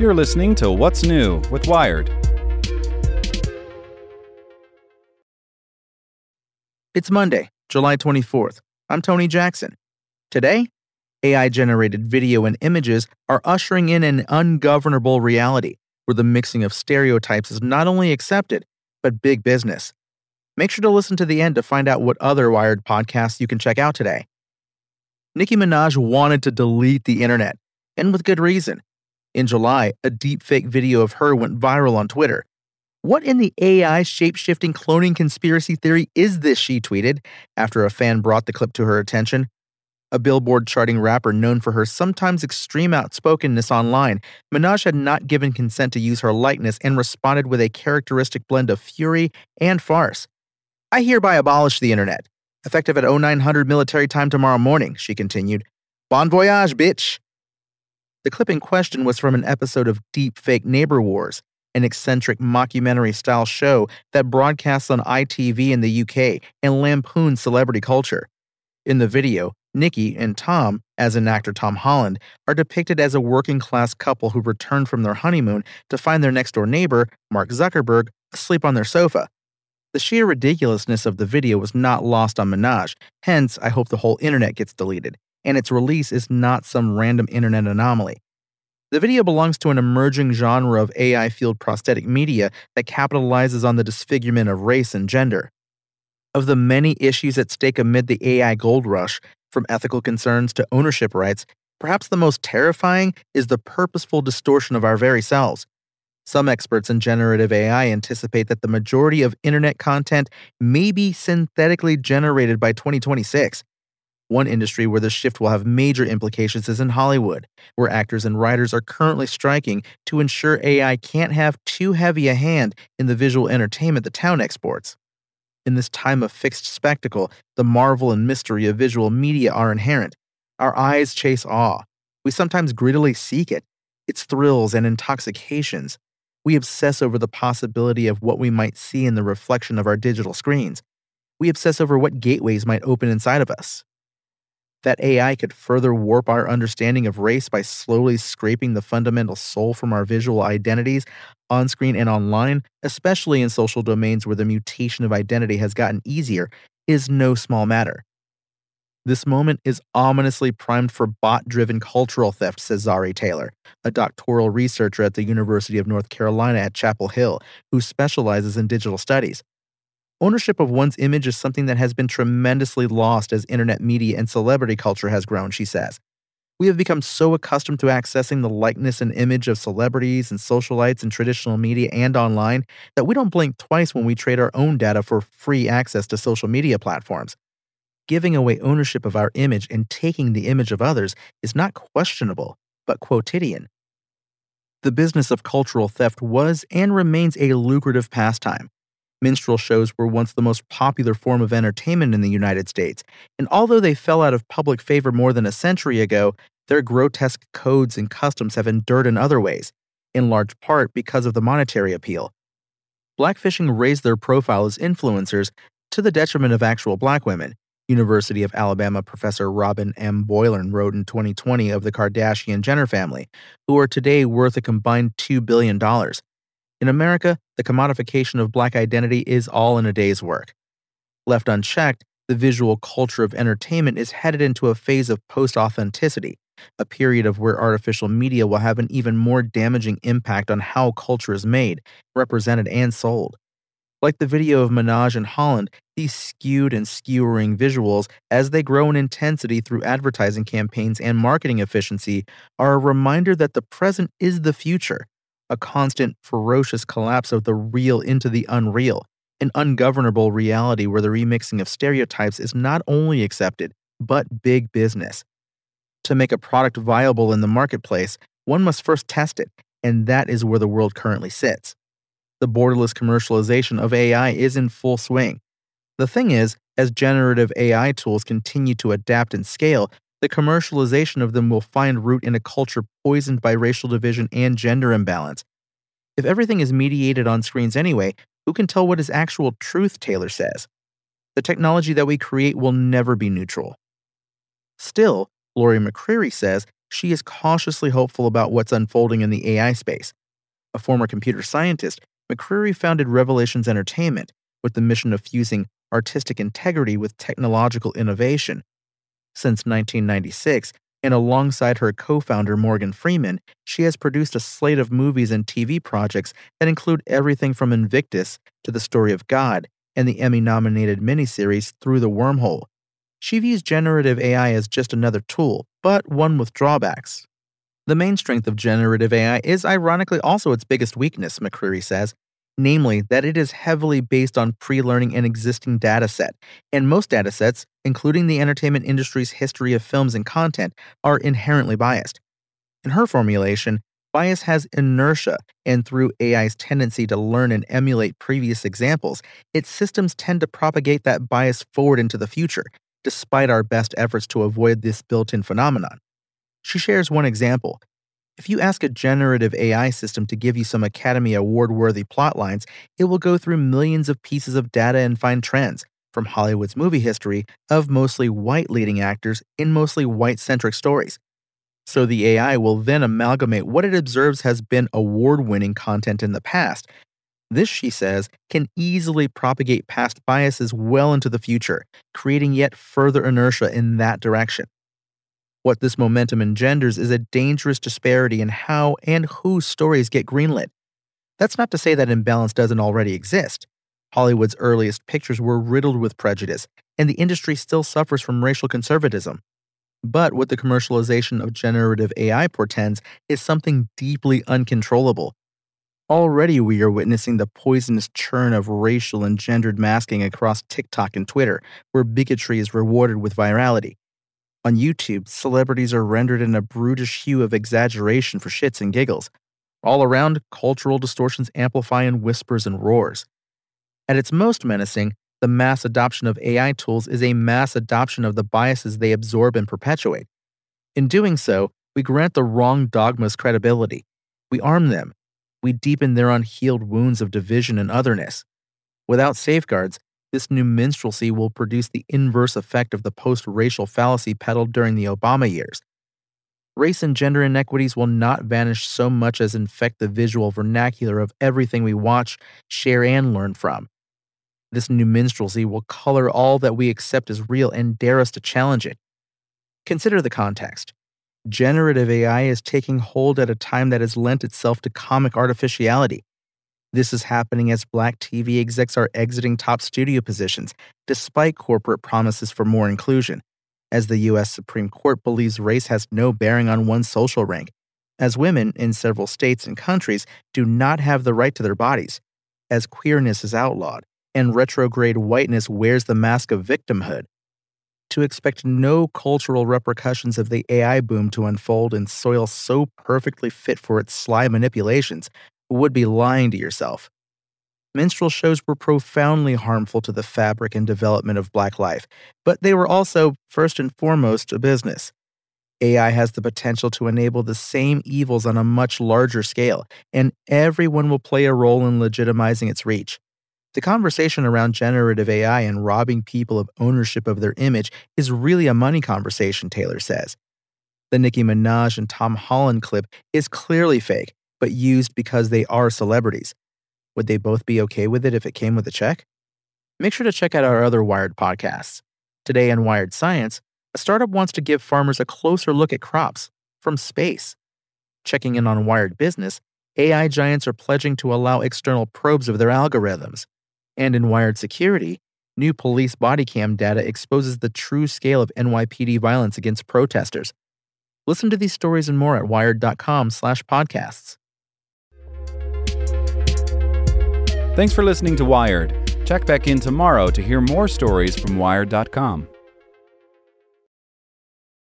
You're listening to What's New with Wired. It's Monday, July 24th. I'm Tony Jackson. Today, AI generated video and images are ushering in an ungovernable reality where the mixing of stereotypes is not only accepted, but big business. Make sure to listen to the end to find out what other Wired podcasts you can check out today. Nicki Minaj wanted to delete the internet, and with good reason. In July, a deepfake video of her went viral on Twitter. What in the AI shape shifting cloning conspiracy theory is this? She tweeted after a fan brought the clip to her attention. A Billboard charting rapper known for her sometimes extreme outspokenness online, Minaj had not given consent to use her likeness and responded with a characteristic blend of fury and farce. I hereby abolish the internet. Effective at 0900 military time tomorrow morning, she continued. Bon voyage, bitch. The clip in question was from an episode of Deep Fake Neighbor Wars, an eccentric mockumentary style show that broadcasts on ITV in the UK and lampoons celebrity culture. In the video, Nicki and Tom, as in actor Tom Holland, are depicted as a working class couple who returned from their honeymoon to find their next door neighbor, Mark Zuckerberg, asleep on their sofa. The sheer ridiculousness of the video was not lost on Minaj, hence, I hope the whole internet gets deleted and its release is not some random internet anomaly. The video belongs to an emerging genre of AI fueled prosthetic media that capitalizes on the disfigurement of race and gender. Of the many issues at stake amid the AI gold rush, from ethical concerns to ownership rights, perhaps the most terrifying is the purposeful distortion of our very selves. Some experts in generative AI anticipate that the majority of internet content may be synthetically generated by 2026, one industry where this shift will have major implications is in Hollywood, where actors and writers are currently striking to ensure AI can't have too heavy a hand in the visual entertainment the town exports. In this time of fixed spectacle, the marvel and mystery of visual media are inherent. Our eyes chase awe. We sometimes greedily seek it, its thrills and intoxications. We obsess over the possibility of what we might see in the reflection of our digital screens. We obsess over what gateways might open inside of us that AI could further warp our understanding of race by slowly scraping the fundamental soul from our visual identities on screen and online, especially in social domains where the mutation of identity has gotten easier, is no small matter. This moment is ominously primed for bot driven cultural theft, says Zari Taylor, a doctoral researcher at the University of North Carolina at Chapel Hill who specializes in digital studies. Ownership of one's image is something that has been tremendously lost as internet media and celebrity culture has grown, she says. We have become so accustomed to accessing the likeness and image of celebrities and socialites in traditional media and online that we don't blink twice when we trade our own data for free access to social media platforms. Giving away ownership of our image and taking the image of others is not questionable, but quotidian. The business of cultural theft was and remains a lucrative pastime Minstrel shows were once the most popular form of entertainment in the United States, and although they fell out of public favor more than a century ago, their grotesque codes and customs have endured in other ways, in large part because of the monetary appeal. Blackfishing raised their profile as influencers to the detriment of actual black women. University of Alabama professor Robin M. Boylorn wrote in 2020 of the Kardashian Jenner family, who are today worth a combined $2 billion. In America, the commodification of black identity is all in a day's work. Left unchecked, the visual culture of entertainment is headed into a phase of post authenticity, a period of where artificial media will have an even more damaging impact on how culture is made, represented, and sold. Like the video of Minaj and Holland, these skewed and skewering visuals, as they grow in intensity through advertising campaigns and marketing efficiency, are a reminder that the present is the future a constant, ferocious collapse of the real into the unreal, an ungovernable reality where the remixing of stereotypes is not only accepted, but big business. To make a product viable in the marketplace, one must first test it, and that is where the world currently sits. The borderless commercialization of AI is in full swing. The thing is, as generative AI tools continue to adapt and scale, the commercialization of them will find root in a culture poisoned by racial division and gender imbalance. If everything is mediated on screens anyway, who can tell what is actual truth, Taylor says? The technology that we create will never be neutral. Still, Lori McCreary says she is cautiously hopeful about what's unfolding in the AI space. A former computer scientist, McCreary founded Revelations Entertainment with the mission of fusing artistic integrity with technological innovation. Since 1996, and alongside her co founder Morgan Freeman, she has produced a slate of movies and TV projects that include everything from Invictus to The Story of God and the Emmy nominated miniseries Through the Wormhole. She views generative AI as just another tool, but one with drawbacks. The main strength of generative AI is ironically also its biggest weakness, McCreary says, namely that it is heavily based on pre-learning an existing dataset, and most datasets, including the entertainment industry's history of films and content, are inherently biased. In her formulation, bias has inertia, and through AI's tendency to learn and emulate previous examples, its systems tend to propagate that bias forward into the future, despite our best efforts to avoid this built in phenomenon. She shares one example. If you ask a generative AI system to give you some Academy Award worthy plotlines, it will go through millions of pieces of data and find trends, from Hollywood's movie history, of mostly white leading actors in mostly white centric stories. So the AI will then amalgamate what it observes has been award winning content in the past. This, she says, can easily propagate past biases well into the future, creating yet further inertia in that direction. What this momentum engenders is a dangerous disparity in how and whose stories get greenlit. That's not to say that imbalance doesn't already exist. Hollywood's earliest pictures were riddled with prejudice, and the industry still suffers from racial conservatism. But what the commercialization of generative AI portends is something deeply uncontrollable. Already, we are witnessing the poisonous churn of racial and gendered masking across TikTok and Twitter, where bigotry is rewarded with virality. On YouTube, celebrities are rendered in a brutish hue of exaggeration for shits and giggles. All around, cultural distortions amplify in whispers and roars. At its most menacing, the mass adoption of AI tools is a mass adoption of the biases they absorb and perpetuate. In doing so, we grant the wrong dogmas credibility. We arm them. We deepen their unhealed wounds of division and otherness. Without safeguards, this new minstrelsy will produce the inverse effect of the post racial fallacy peddled during the Obama years. Race and gender inequities will not vanish so much as infect the visual vernacular of everything we watch, share, and learn from. This new minstrelsy will color all that we accept as real and dare us to challenge it. Consider the context. Generative AI is taking hold at a time that has lent itself to comic artificiality. This is happening as black TV execs are exiting top studio positions, despite corporate promises for more inclusion, as the U.S. Supreme Court believes race has no bearing on one's social rank, as women in several states and countries do not have the right to their bodies, as queerness is outlawed, and retrograde whiteness wears the mask of victimhood. To expect no cultural repercussions of the AI boom to unfold in soil so perfectly fit for its sly manipulations would be lying to yourself. Minstrel shows were profoundly harmful to the fabric and development of Black life, but they were also, first and foremost, a business. AI has the potential to enable the same evils on a much larger scale, and everyone will play a role in legitimizing its reach. The conversation around generative AI and robbing people of ownership of their image is really a money conversation, Taylor says. The Nicki Minaj and Tom Holland clip is clearly fake, but used because they are celebrities. Would they both be okay with it if it came with a check? Make sure to check out our other Wired podcasts. Today in Wired Science, a startup wants to give farmers a closer look at crops from space. Checking in on Wired Business, AI giants are pledging to allow external probes of their algorithms. And in Wired Security, new police body cam data exposes the true scale of NYPD violence against protesters. Listen to these stories and more at wired.com/podcasts. Thanks for listening to Wired. Check back in tomorrow to hear more stories from Wired.com.